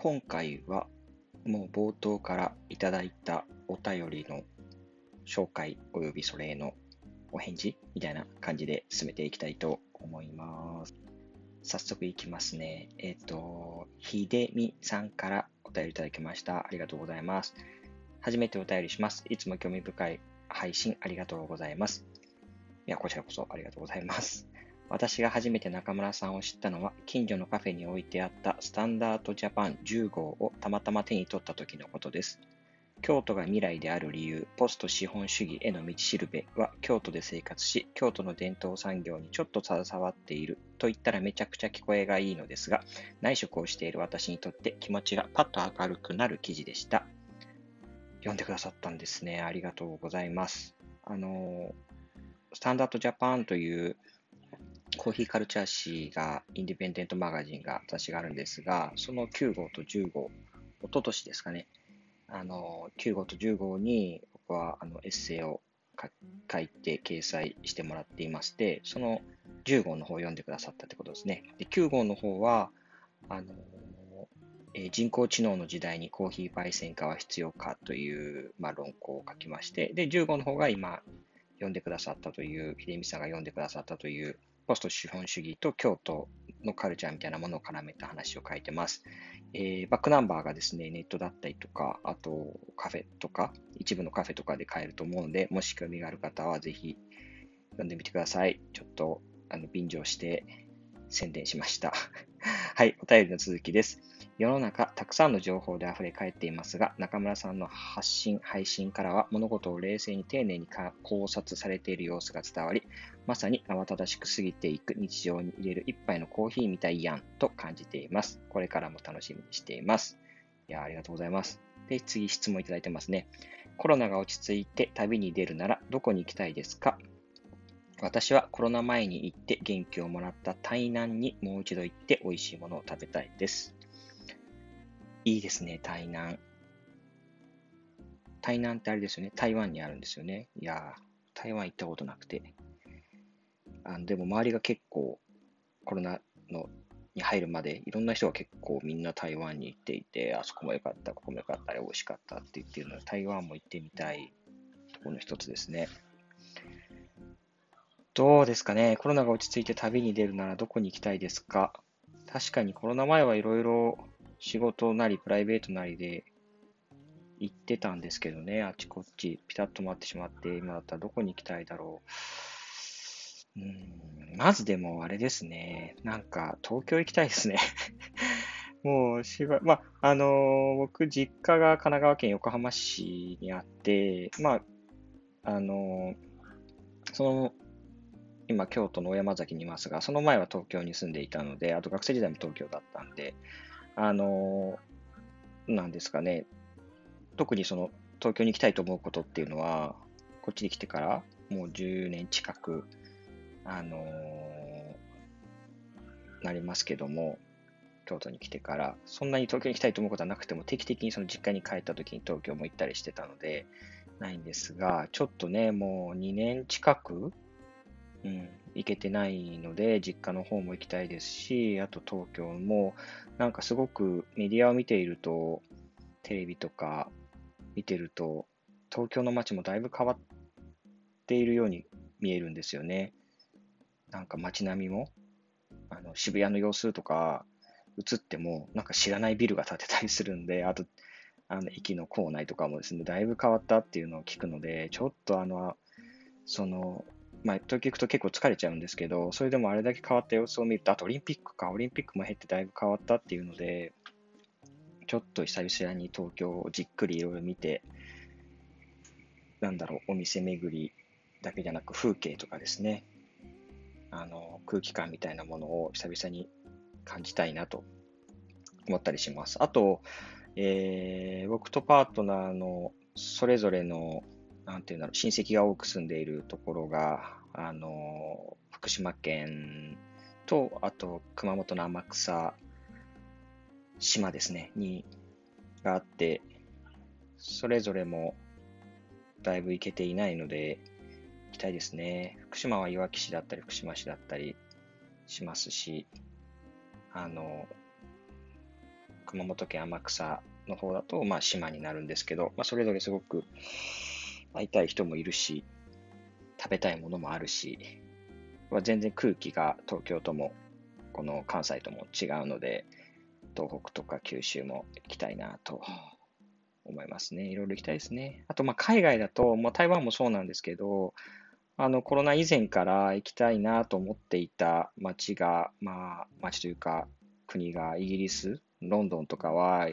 今回はもう冒頭からいただいたお便りの紹介およびそれへのお返事みたいな感じで進めていきたいと思います。早速いきますね。えっ、ー、と、ひでみさんからお便りいただきました。ありがとうございます。初めてお便りします。いつも興味深い配信ありがとうございます。いや、こちらこそありがとうございます。私が初めて中村さんを知ったのは、近所のカフェに置いてあったスタンダードジャパン10号をたまたま手に取った時のことです。京都が未来である理由、ポスト資本主義への道しるべは、京都で生活し、京都の伝統産業にちょっと携わっていると言ったらめちゃくちゃ聞こえがいいのですが、内職をしている私にとって気持ちがパッと明るくなる記事でした。読んでくださったんですね。ありがとうございます。あの、スタンダードジャパンというコーヒーカルチャー誌が、インディペンデントマガジンが私があるんですが、その9号と10号、一昨年ですかね、あの、9号と10号に僕はあのエッセイを書いて掲載してもらっていまして、その10号の方を読んでくださったってことですね。で9号の方は、あのえ人工知能の時代にコーヒー焙煎化は必要かという、まあ、論考を書きまして、で、10号の方が今読んでくださったという、秀美さんが読んでくださったという、ポスト資本主義と京都のカルチャーみたいなものを絡めた話を書いてます。えー、バックナンバーがですね、ネットだったりとか、あとカフェとか、一部のカフェとかで買えると思うので、もし興味がある方はぜひ読んでみてください。ちょっと、あの、便乗して宣伝しました。はい、お便りの続きです。世の中、たくさんの情報で溢れ返っていますが、中村さんの発信、配信からは物事を冷静に丁寧に考察されている様子が伝わり、まさに慌ただしく過ぎていく日常に入れる一杯のコーヒーみたいやんと感じています。これからも楽しみにしています。いや、ありがとうございます。で、次質問いただいてますね。コロナが落ち着いて旅に出るならどこに行きたいですか？私はコロナ前に行って元気をもらった台南にもう一度行って美味しいものを食べたいです。いいですね、台南。台南ってあれですよね、台湾にあるんですよね。いや台湾行ったことなくて。あでも周りが結構コロナのに入るまでいろんな人が結構みんな台湾に行っていて、あそこも良かった、ここも良かった、あれ美味しかったって言ってるので、台湾も行ってみたいところの一つですね。どうですかねコロナが落ち着いて旅に出るならどこに行きたいですか？確かにコロナ前はいろいろ仕事なりプライベートなりで行ってたんですけどね、あっちこっちピタッと回ってしまって、今だったらどこに行きたいだろう。うん、まずでもあれですね、なんか東京行きたいですね。もうしば、まあ、あのー、僕、実家が神奈川県横浜市にあって、まあ、あのー、その、今、京都の小山崎にいますが、その前は東京に住んでいたので、あと学生時代も東京だったんで、あの、なんですかね、特にその東京に行きたいと思うことっていうのは、こっちに来てからもう10年近く、あのなりますけども、京都に来てから、そんなに東京に行きたいと思うことはなくても、定期的にその実家に帰った時に東京も行ったりしてたので、ないんですが、ちょっとね、もう2年近く、うん、行けてないので、実家の方も行きたいですし、あと東京も、なんかすごくメディアを見ていると、テレビとか見てると、東京の街もだいぶ変わっているように見えるんですよね。なんか街並みも、あの渋谷の様子とか映っても、なんか知らないビルが建てたりするんで、あと、あの駅の構内とかもですね、だいぶ変わったっていうのを聞くので、ちょっとあの、その、まあ、東京行くと結構疲れちゃうんですけど、それでもあれだけ変わった様子を見ると、あとオリンピックか、オリンピックも減ってだいぶ変わったっていうので、ちょっと久々に東京をじっくりいろいろ見て、なんだろう、お店巡りだけじゃなく風景とかですね、あの、空気感みたいなものを久々に感じたいなと思ったりします。あと、えー、僕とパートナーのそれぞれのなんていうんだろう、親戚が多く住んでいるところが、あの、福島県と、あと、熊本の天草島ですね、に、があって、それぞれも、だいぶ行けていないので、行きたいですね。福島はいわき市だったり、福島市だったりしますし、あの、熊本県天草の方だと、まあ、島になるんですけど、まあ、それぞれすごく会いたい人もいるし、食べたいものもあるし、まあ、全然空気が東京とも、この関西とも違うので、東北とか九州も行きたいなと思いますね。いろいろ行きたいですね。あと、ま、海外だと、まあ、台湾もそうなんですけど、あの、コロナ以前から行きたいなと思っていた街が、まあ、街というか、国がイギリス、ロンドンとかは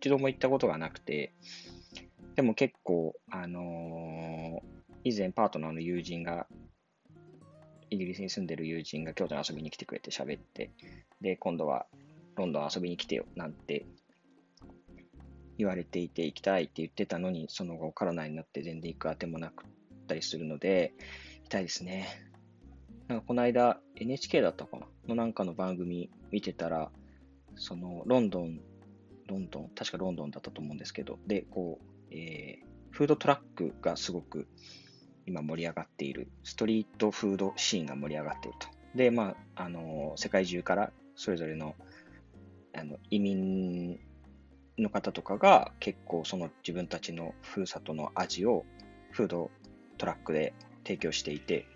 一度も行ったことがなくて、でも結構、あのー、以前パートナーの友人が、イギリスに住んでる友人が京都に遊びに来てくれて喋って、で、今度はロンドン遊びに来てよなんて言われていて行きたいって言ってたのに、その後コロナになって全然行くあてもなくったりするので、行きたいですね。なんかこの間 NHK だったかな？のなんかの番組見てたら、そのロンドン、ロンドン、確かロンドンだったと思うんですけど、で、こう、えー、フードトラックがすごく今盛り上がっている、ストリートフードシーンが盛り上がっていると。で、まあ、あの、世界中からそれぞれのあの移民の方とかが結構その自分たちのふるさとの味をフードトラックで提供していて、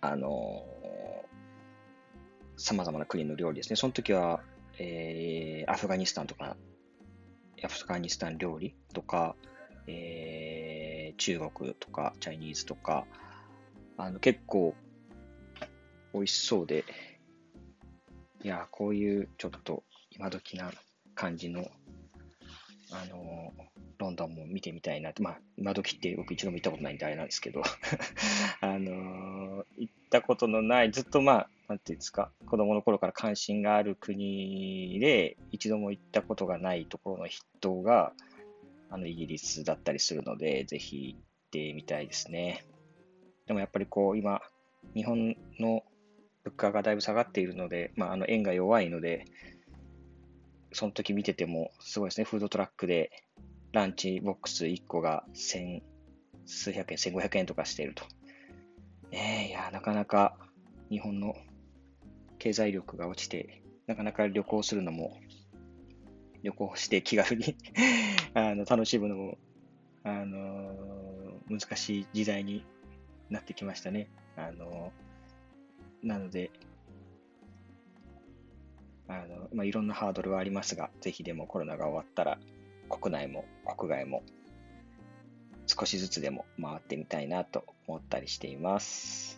あのさまざまな国の料理ですね。その時は、えー、アフガニスタンとか、アフガニスタン料理とか、えー、中国とか、チャイニーズとか、あの結構美味しそうで、いや、こういうちょっと今時な感じの、あのロンドンも見てみたいなと、まあ、今時って僕一度も行ったことないんであれなんですけど、あの行ったことのない、ずっとまあ、なんていうんですか、子供の頃から関心がある国で、一度も行ったことがないところの筆頭が、あの、イギリスだったりするので、ぜひ行ってみたいですね。でもやっぱりこう、今、日本の物価がだいぶ下がっているので、まあ、あの円が弱いので、その時見ててもすごいですね。フードトラックでランチボックス1個が1000数百円、1500円とかしていると。ねえ、いや、なかなか日本の経済力が落ちて、なかなか旅行するのも、旅行して気軽に あの楽しむのも、あのー、難しい時代になってきましたね。あのー、なので、あの、まあ、いろんなハードルはありますが、ぜひでもコロナが終わったら、国内も国外も少しずつでも回ってみたいなと思ったりしています。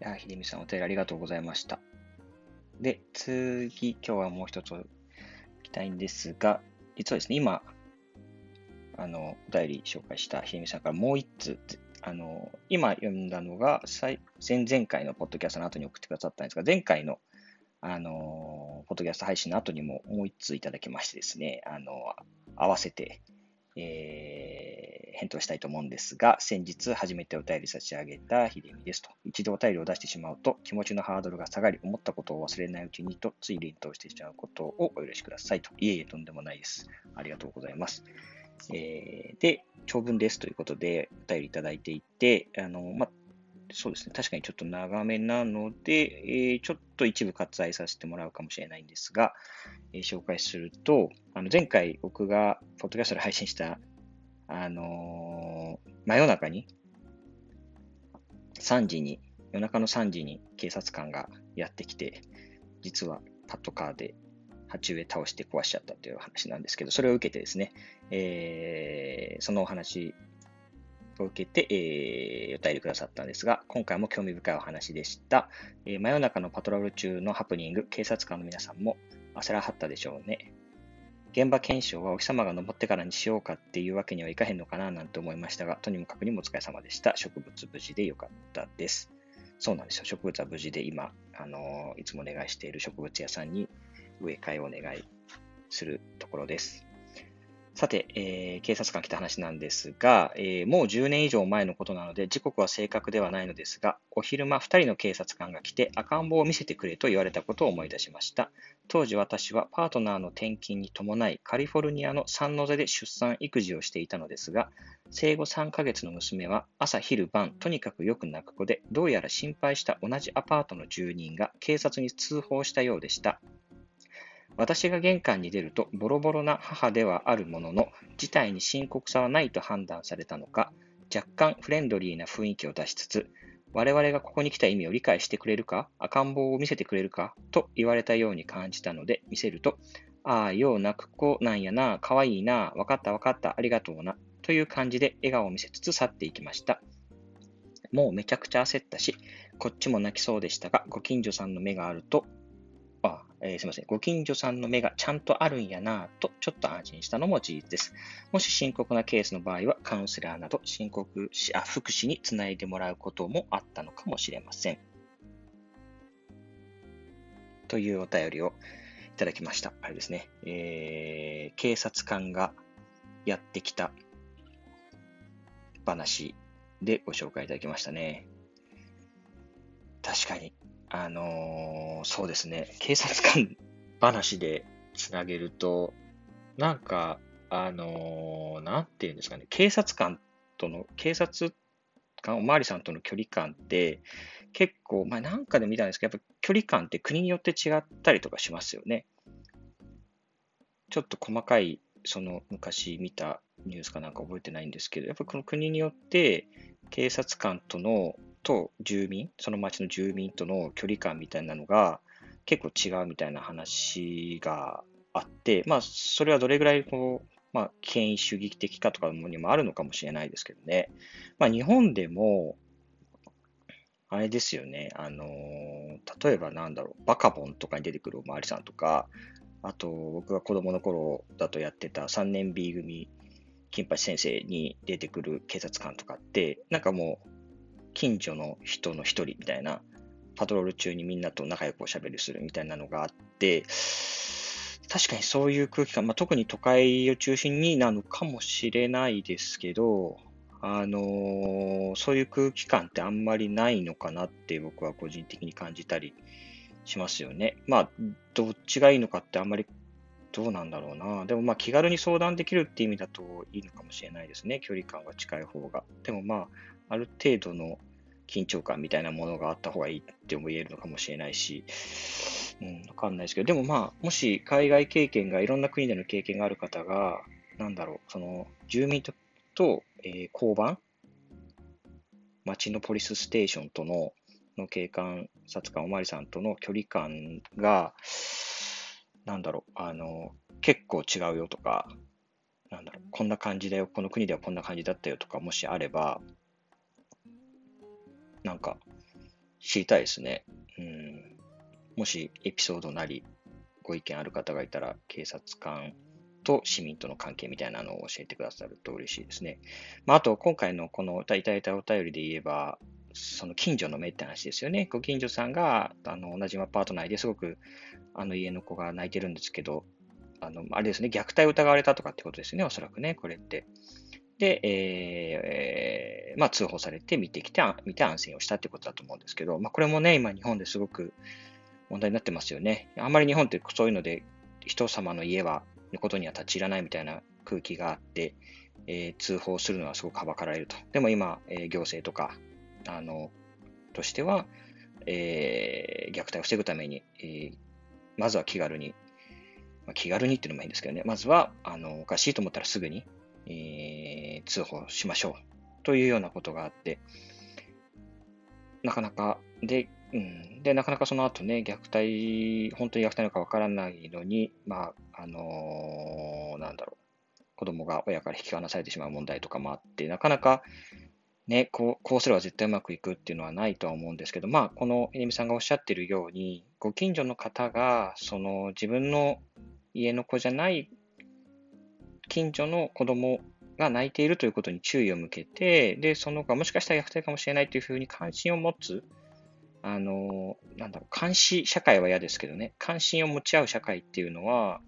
いや、ひでみさんお手ありがとうございました。で、次、今日はもう一つ行きたいんですが、実はですね、今、あの、お便り紹介したひでみさんからもう一つ、あの、今読んだのが、前々回のポッドキャストの後に送ってくださったんですが、前回のあの、ポッドキャスト配信の後にももう一通いただきましてですね、あの、合わせて、えー、返答したいと思うんですが、先日初めてお便り差し上げたひでみですと。一度お便りを出してしまうと気持ちのハードルが下がり、思ったことを忘れないうちにとつい連投してしまうことをお許しくださいと。いえいえ、とんでもないです。ありがとうございます。えー、で、長文ですということでお便りいただいていて、あの、まそうですね。確かにちょっと長めなので、えー、ちょっと一部割愛させてもらうかもしれないんですが、えー、紹介すると、あの前回僕がポッドキャストで配信した、あのー、真夜中に、3時に、夜中の3時に警察官がやってきて、実はパトカーで鉢植え倒して壊しちゃったという話なんですけど、それを受けてですね、えー、そのお話を受けて、えー、お便りくださったんですが、今回も興味深いお話でした。えー、真夜中のパトロール中のハプニング、警察官の皆さんも焦らはったでしょうね。現場検証はお日様が昇ってからにしようかっていうわけにはいかへんのかななんて思いましたが、とにもかくにもお疲れ様でした。植物無事でよかったです。そうなんですよ。植物は無事で今、あのー、いつもお願いしている植物屋さんに植え替えをお願いするところです。さて、えー、警察官来た話なんですが、えー、もう10年以上前のことなので、時刻は正確ではないのですが、お昼間2人の警察官が来て赤ん坊を見せてくれと言われたことを思い出しました。当時私はパートナーの転勤に伴い、カリフォルニアのサンノゼで出産育児をしていたのですが、生後3ヶ月の娘は朝昼晩とにかくよく泣く子で、どうやら心配した同じアパートの住人が警察に通報したようでした。私が玄関に出るとボロボロな母ではあるものの、事態に深刻さはないと判断されたのか、若干フレンドリーな雰囲気を出しつつ、我々がここに来た意味を理解してくれるか赤ん坊を見せてくれるかと言われたように感じたので、見せると、ああ、よう泣く子なんやな、かわいいな、わかったわかった、ありがとうな、という感じで笑顔を見せつつ去っていきました。もうめちゃくちゃ焦ったし、こっちも泣きそうでしたが、ご近所さんの目があると、えー、すみません。ご近所さんの目がちゃんとあるんやなと、ちょっと安心したのも事実です。もし深刻なケースの場合は、カウンセラーなど深刻あ福祉につないでもらうこともあったのかもしれません。というお便りをいただきました。あれですね。えー、警察官がやってきた話でご紹介いただきましたね。確かに、あのー、そうですね、警察官話でつなげると、なんか、あのー、なんていうんですかね、警察官との、警察官、おまわりさんとの距離感って、結構、まあなんかで見たんですけど、やっぱ距離感って国によって違ったりとかしますよね。ちょっと細かい、その昔見たニュースかなんか覚えてないんですけど、やっぱこの国によって警察官との、と住民、その町の住民との距離感みたいなのが結構違うみたいな話があって、まあ、それはどれぐらいこう、まあ、権威主義的かとかにもあるのかもしれないですけどね。まあ、日本でも、あれですよね、あの例えばなんだろう、バカボンとかに出てくるおまわりさんとか、あと、僕が子供の頃だとやってた3年 B 組金八先生に出てくる警察官とかって、なんかもう、近所の人の一人みたいな、パトロール中にみんなと仲良くおしゃべりするみたいなのがあって、確かにそういう空気感、まあ、特に都会を中心になのかもしれないですけど、あのー、そういう空気感ってあんまりないのかなって僕は個人的に感じたりしますよね。まあ、どっちがいいのかってあんまりどうなんだろうな。でもまあ気軽に相談できるって意味だといいのかもしれないですね。距離感が近い方が。でもまあ、ある程度の緊張感みたいなものがあった方がいいっても言えるのかもしれないし、うん、わかんないですけど、でもまあ、もし海外経験が、いろんな国での経験がある方が、なんだろう、その、住民と、とえー、交番、町のポリスステーションとの、の警官、察官おまわりさんとの距離感が、なんだろう、あの、結構違うよとか、なんだろう、こんな感じだよ、この国ではこんな感じだったよとか、もしあれば、なんか、知りたいですね。うん。もしエピソードなり、ご意見ある方がいたら、警察官と市民との関係みたいなのを教えてくださると嬉しいですね。まあ、あと、今回のこのいただいたお便りで言えば、その近所の目って話ですよね。ご近所さんが、あの、同じアパート内ですごくあの家の子が泣いてるんですけど、あの、あれですね、虐待を疑われたとかってことですね、おそらくね、これって。で、えー、まあ通報されて見てきて、見て安静をしたってことだと思うんですけど、まあこれもね、今日本ですごく問題になってますよね。あんまり日本ってそういうので、人様の家は、のことには立ち入らないみたいな空気があって、えー、通報するのはすごくはばかられると。でも今、えー、行政とか、あの、としては、えー、虐待を防ぐために、えー、まずは気軽に、まあ、気軽にっていうのもいいんですけどね、まずは、あの、おかしいと思ったらすぐに、えー、通報しましょうというようなことがあって、なかなか、で、うん、で、なかなかその後ね、虐待、本当に虐待なのかわからないのに、まあ、あのー、なんだろう、子供が親から引き離されてしまう問題とかもあって、なかなか、ね、こうこうすれば絶対うまくいくっていうのはないとは思うんですけど、まあ、このえみさんがおっしゃってるように、ご近所の方が、その自分の家の子じゃない近所の子供が泣いているということに注意を向けて、で、その子がもしかしたら虐待かもしれないというふうに関心を持つ、あの、なんだろう、監視社会は嫌ですけどね、関心を持ち合う社会っていうのは、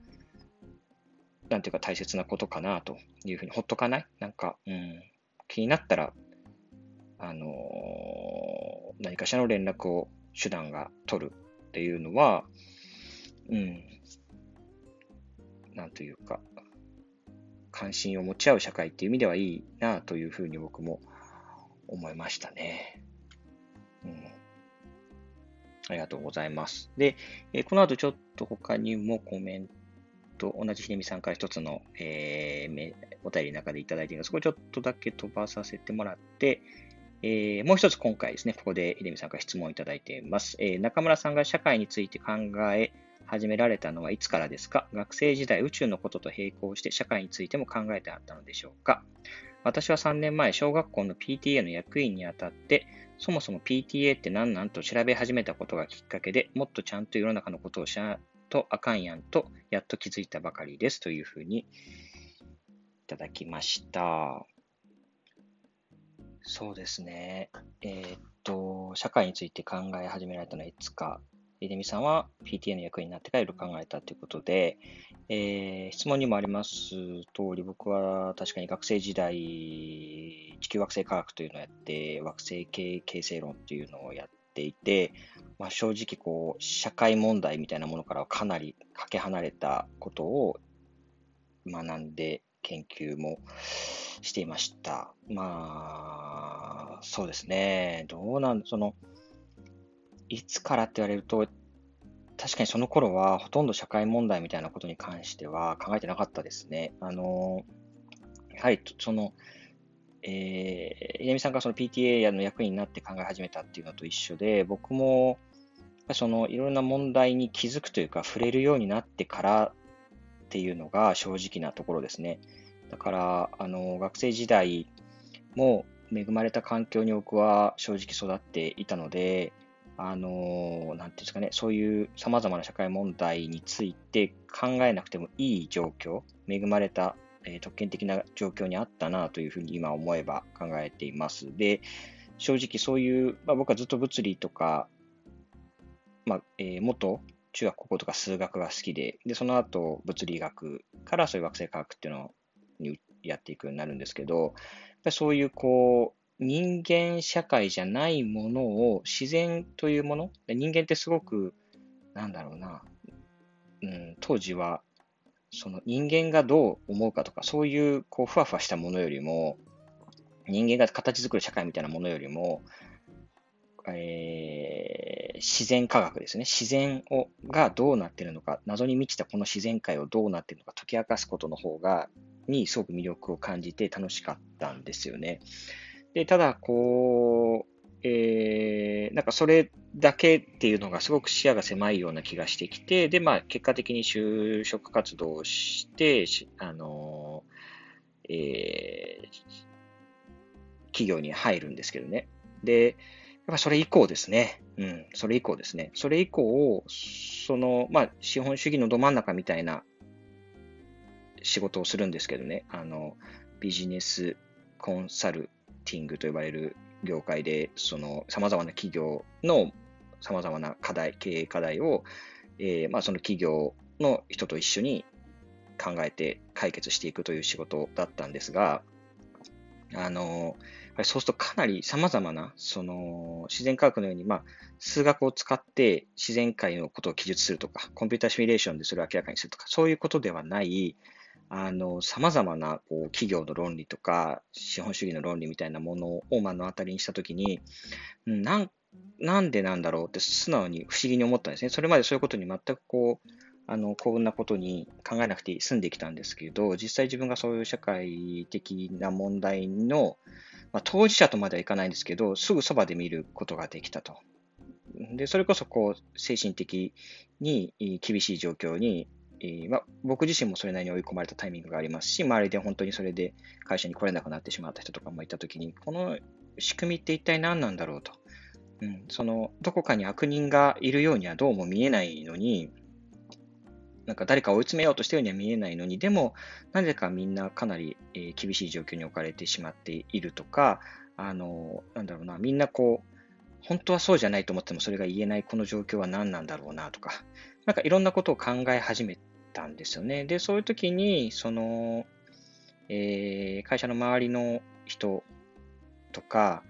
なんていうか大切なことかなというふうにほっとかない？なんか、うん、気になったらあの何かしらの連絡を手段が取るっていうのは、うん、なんというか、関心を持ち合う社会っていう意味ではいいなというふうに僕も思いましたね。うん、ありがとうございます。で、えーこの後ちょっと他にもコメント、同じひねみさんから一つの、えーお便りの中でいただいているので、そこをちょっとだけ飛ばさせてもらって、えーもう一つ今回ですね、ここでひねみさんから質問をいただいています。えー中村さんが社会について考え始められたのはいつからですか？学生時代、宇宙のことと並行して社会についても考えてあったのでしょうか？私は3年前、小学校の PTA の役員にあたって、そもそも PTA って何なんと調べ始めたことがきっかけでもっとちゃんと世の中のことをしゃとあかんやんと、やっと気づいたばかりですというふうにいただきました。そうですね。えーっと、社会について考え始められたのはいつか。井出美さんは PTA の役員になってからいろいろ考えたということで、えー質問にもあります通り、僕は確かに学生時代、地球惑星科学というのをやって、惑星系形成論というのをやっていて、まあ、正直こう、社会問題みたいなものからはかなりかけ離れたことを学んで研究もしていました。まあ、そうですね。どうなん、その、いつからって言われると、確かにその頃はほとんど社会問題みたいなことに関しては考えてなかったですね。あの、やはりその、えー、稲見さんがその PTA の役員になって考え始めたっていうのと一緒で、僕も、そのいろんな問題に気づくというか、触れるようになってからっていうのが正直なところですね。だから、あの、学生時代も恵まれた環境に僕は正直育っていたので、あの、なんていうんですかね、そういう様々な社会問題について考えなくてもいい状況、恵まれた、えー特権的な状況にあったなというふうに今思えば考えています。で、正直そういう、まあ、僕はずっと物理とか、まあ、えー元中学高校とか数学が好きで、で、その後物理学からそういう惑星科学っていうのにやっていくようになるんですけど、やっぱりそういうこう、人間社会じゃないものを自然というもの、人間ってすごく、なんだろうな、うん、当時は、その人間がどう思うかとか、そういうこうふわふわしたものよりも、人間が形作る社会みたいなものよりも、えー自然科学ですね。自然をがどうなっているのか、謎に満ちたこの自然界をどうなっているのか解き明かすことの方が、にすごく魅力を感じて楽しかったんですよね。で、ただ、こう、えーなんかそれだけっていうのがすごく視野が狭いような気がしてきて、で、まあ、結果的に就職活動をして、しあのーえー企業に入るんですけどね。で、やっぱそれ以降ですね。うん、それ以降ですね。それ以降、その、まあ、資本主義のど真ん中みたいな仕事をするんですけどね。あの、ビジネスコンサルティングと呼ばれる業界で、その、様々な企業の様々な課題、経営課題を、えーまあ、その企業の人と一緒に考えて解決していくという仕事だったんですが、あの、そうするとかなり様々な、その、自然科学のように、まあ、数学を使って自然界のことを記述するとか、コンピューターシミュレーションでそれを明らかにするとか、そういうことではない、あの、様々な、こう、企業の論理とか、資本主義の論理みたいなものを目の当たりにしたときに、うんなん、なんでなんだろうって素直に不思議に思ったんですね。それまでそういうことに全くこう、あの、幸運なことに考えなくて済んできたんですけど、実際自分がそういう社会的な問題の、まあ、当事者とまではいかないんですけど、すぐそばで見ることができたと。で、それこそこう、精神的に厳しい状況に、まあ、僕自身もそれなりに追い込まれたタイミングがありますし、周りで本当にそれで会社に来れなくなってしまった人とかもいたときに、この仕組みって一体何なんだろうと。うん、その、どこかに悪人がいるようにはどうも見えないのに、なんか誰かを追い詰めようとしたようには見えないのに、でも、なぜかみんなかなり、えー厳しい状況に置かれてしまっているとか、あの、なんだろうな、みんなこう、本当はそうじゃないと思ってもそれが言えないこの状況は何なんだろうなとか、なんかいろんなことを考え始めたんですよね。で、そういう時に、その、えー会社の周りの人とか、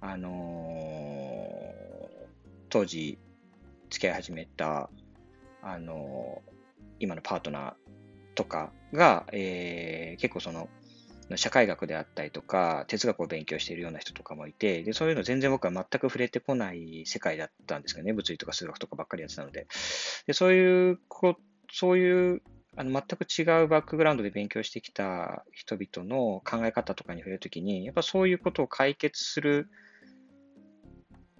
あのー当時付き合い始めた、あのー今のパートナーとかが、えー結構その、社会学であったりとか、哲学を勉強しているような人とかもいて、で、そういうの全然僕は全く触れてこない世界だったんですよね。物理とか数学とかばっかりやってたので。で、そういうこ、そういうあの全く違うバックグラウンドで勉強してきた人々の考え方とかに触れるときに、やっぱそういうことを解決する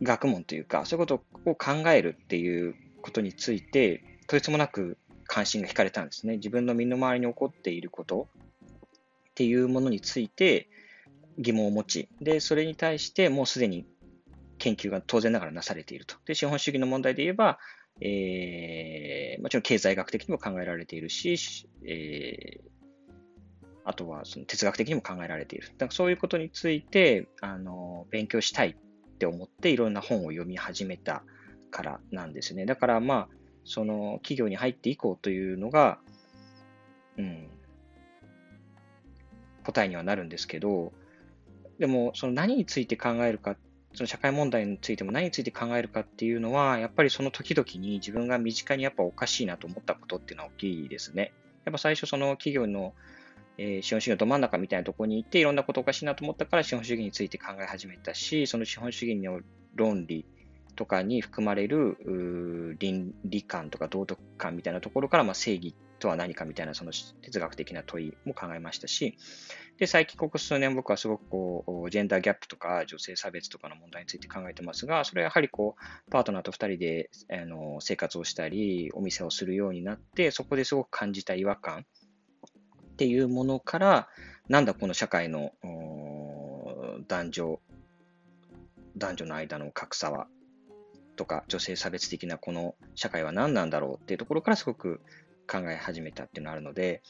学問というか、そういうことを考えるっていうことについて、とてつもなく関心が惹かれたんですね。自分の身の回りに起こっていることっていうものについて疑問を持ち、で、それに対してもうすでに研究が当然ながらなされていると。で、資本主義の問題で言えば、えー、もちろん経済学的にも考えられているし、えー、あとはその哲学的にも考えられている。だからそういうことについて、あの、勉強したいって思っていろんな本を読み始めたからなんですね。だからまあ、その企業に入っていこうというのが、うん、答えにはなるんですけど、でも、その何について考えるかっその社会問題についても何について考えるかっていうのは、やっぱりその時々に自分が身近にやっぱおかしいなと思ったことっていうのは大きいですね。やっぱ最初その企業の、えー、資本主義のど真ん中みたいなところに行っていろんなことおかしいなと思ったから資本主義について考え始めたし、その資本主義の論理とかに含まれる倫理観とか道徳観みたいなところから、まあ、正義とは何かみたいなその哲学的な問いも考えましたし、で、最近ここ数年僕はすごくこう、ジェンダーギャップとか女性差別とかの問題について考えてますが、それはやはりこう、パートナーと二人であの生活をしたり、お店をするようになって、そこですごく感じた違和感っていうものから、なんだこの社会の男女、男女の間の格差はとか女性差別的なこの社会は何なんだろうっていうところからすごく考え始めたっていうのがあるので、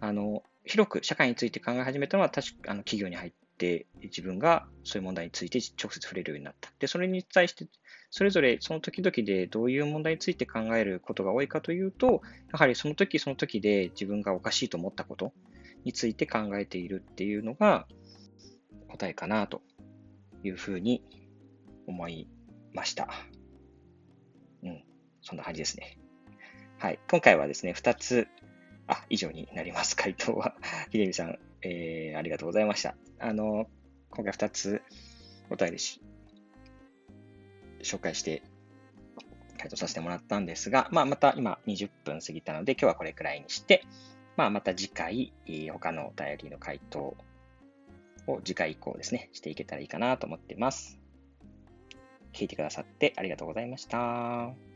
あの、広く社会について考え始めたのは確かあの企業に入って自分がそういう問題について直接触れるようになった。で、それに対してそれぞれその時々でどういう問題について考えることが多いかというと、やはりその時その時で自分がおかしいと思ったことについて考えているっていうのが答えかなというふうに思いました。うん、そんな感じですね。はい。今回はですね、2つ、あ、以上になります。回答は。ひでみさん、えー、ありがとうございました。あの、今回2つお便りし、紹介して回答させてもらったんですが、まあ、また今20分過ぎたので、今日はこれくらいにして、まあ、また次回、他のお便りの回答を次回以降ですね、していけたらいいかなと思っています。聞いてくださってありがとうございました。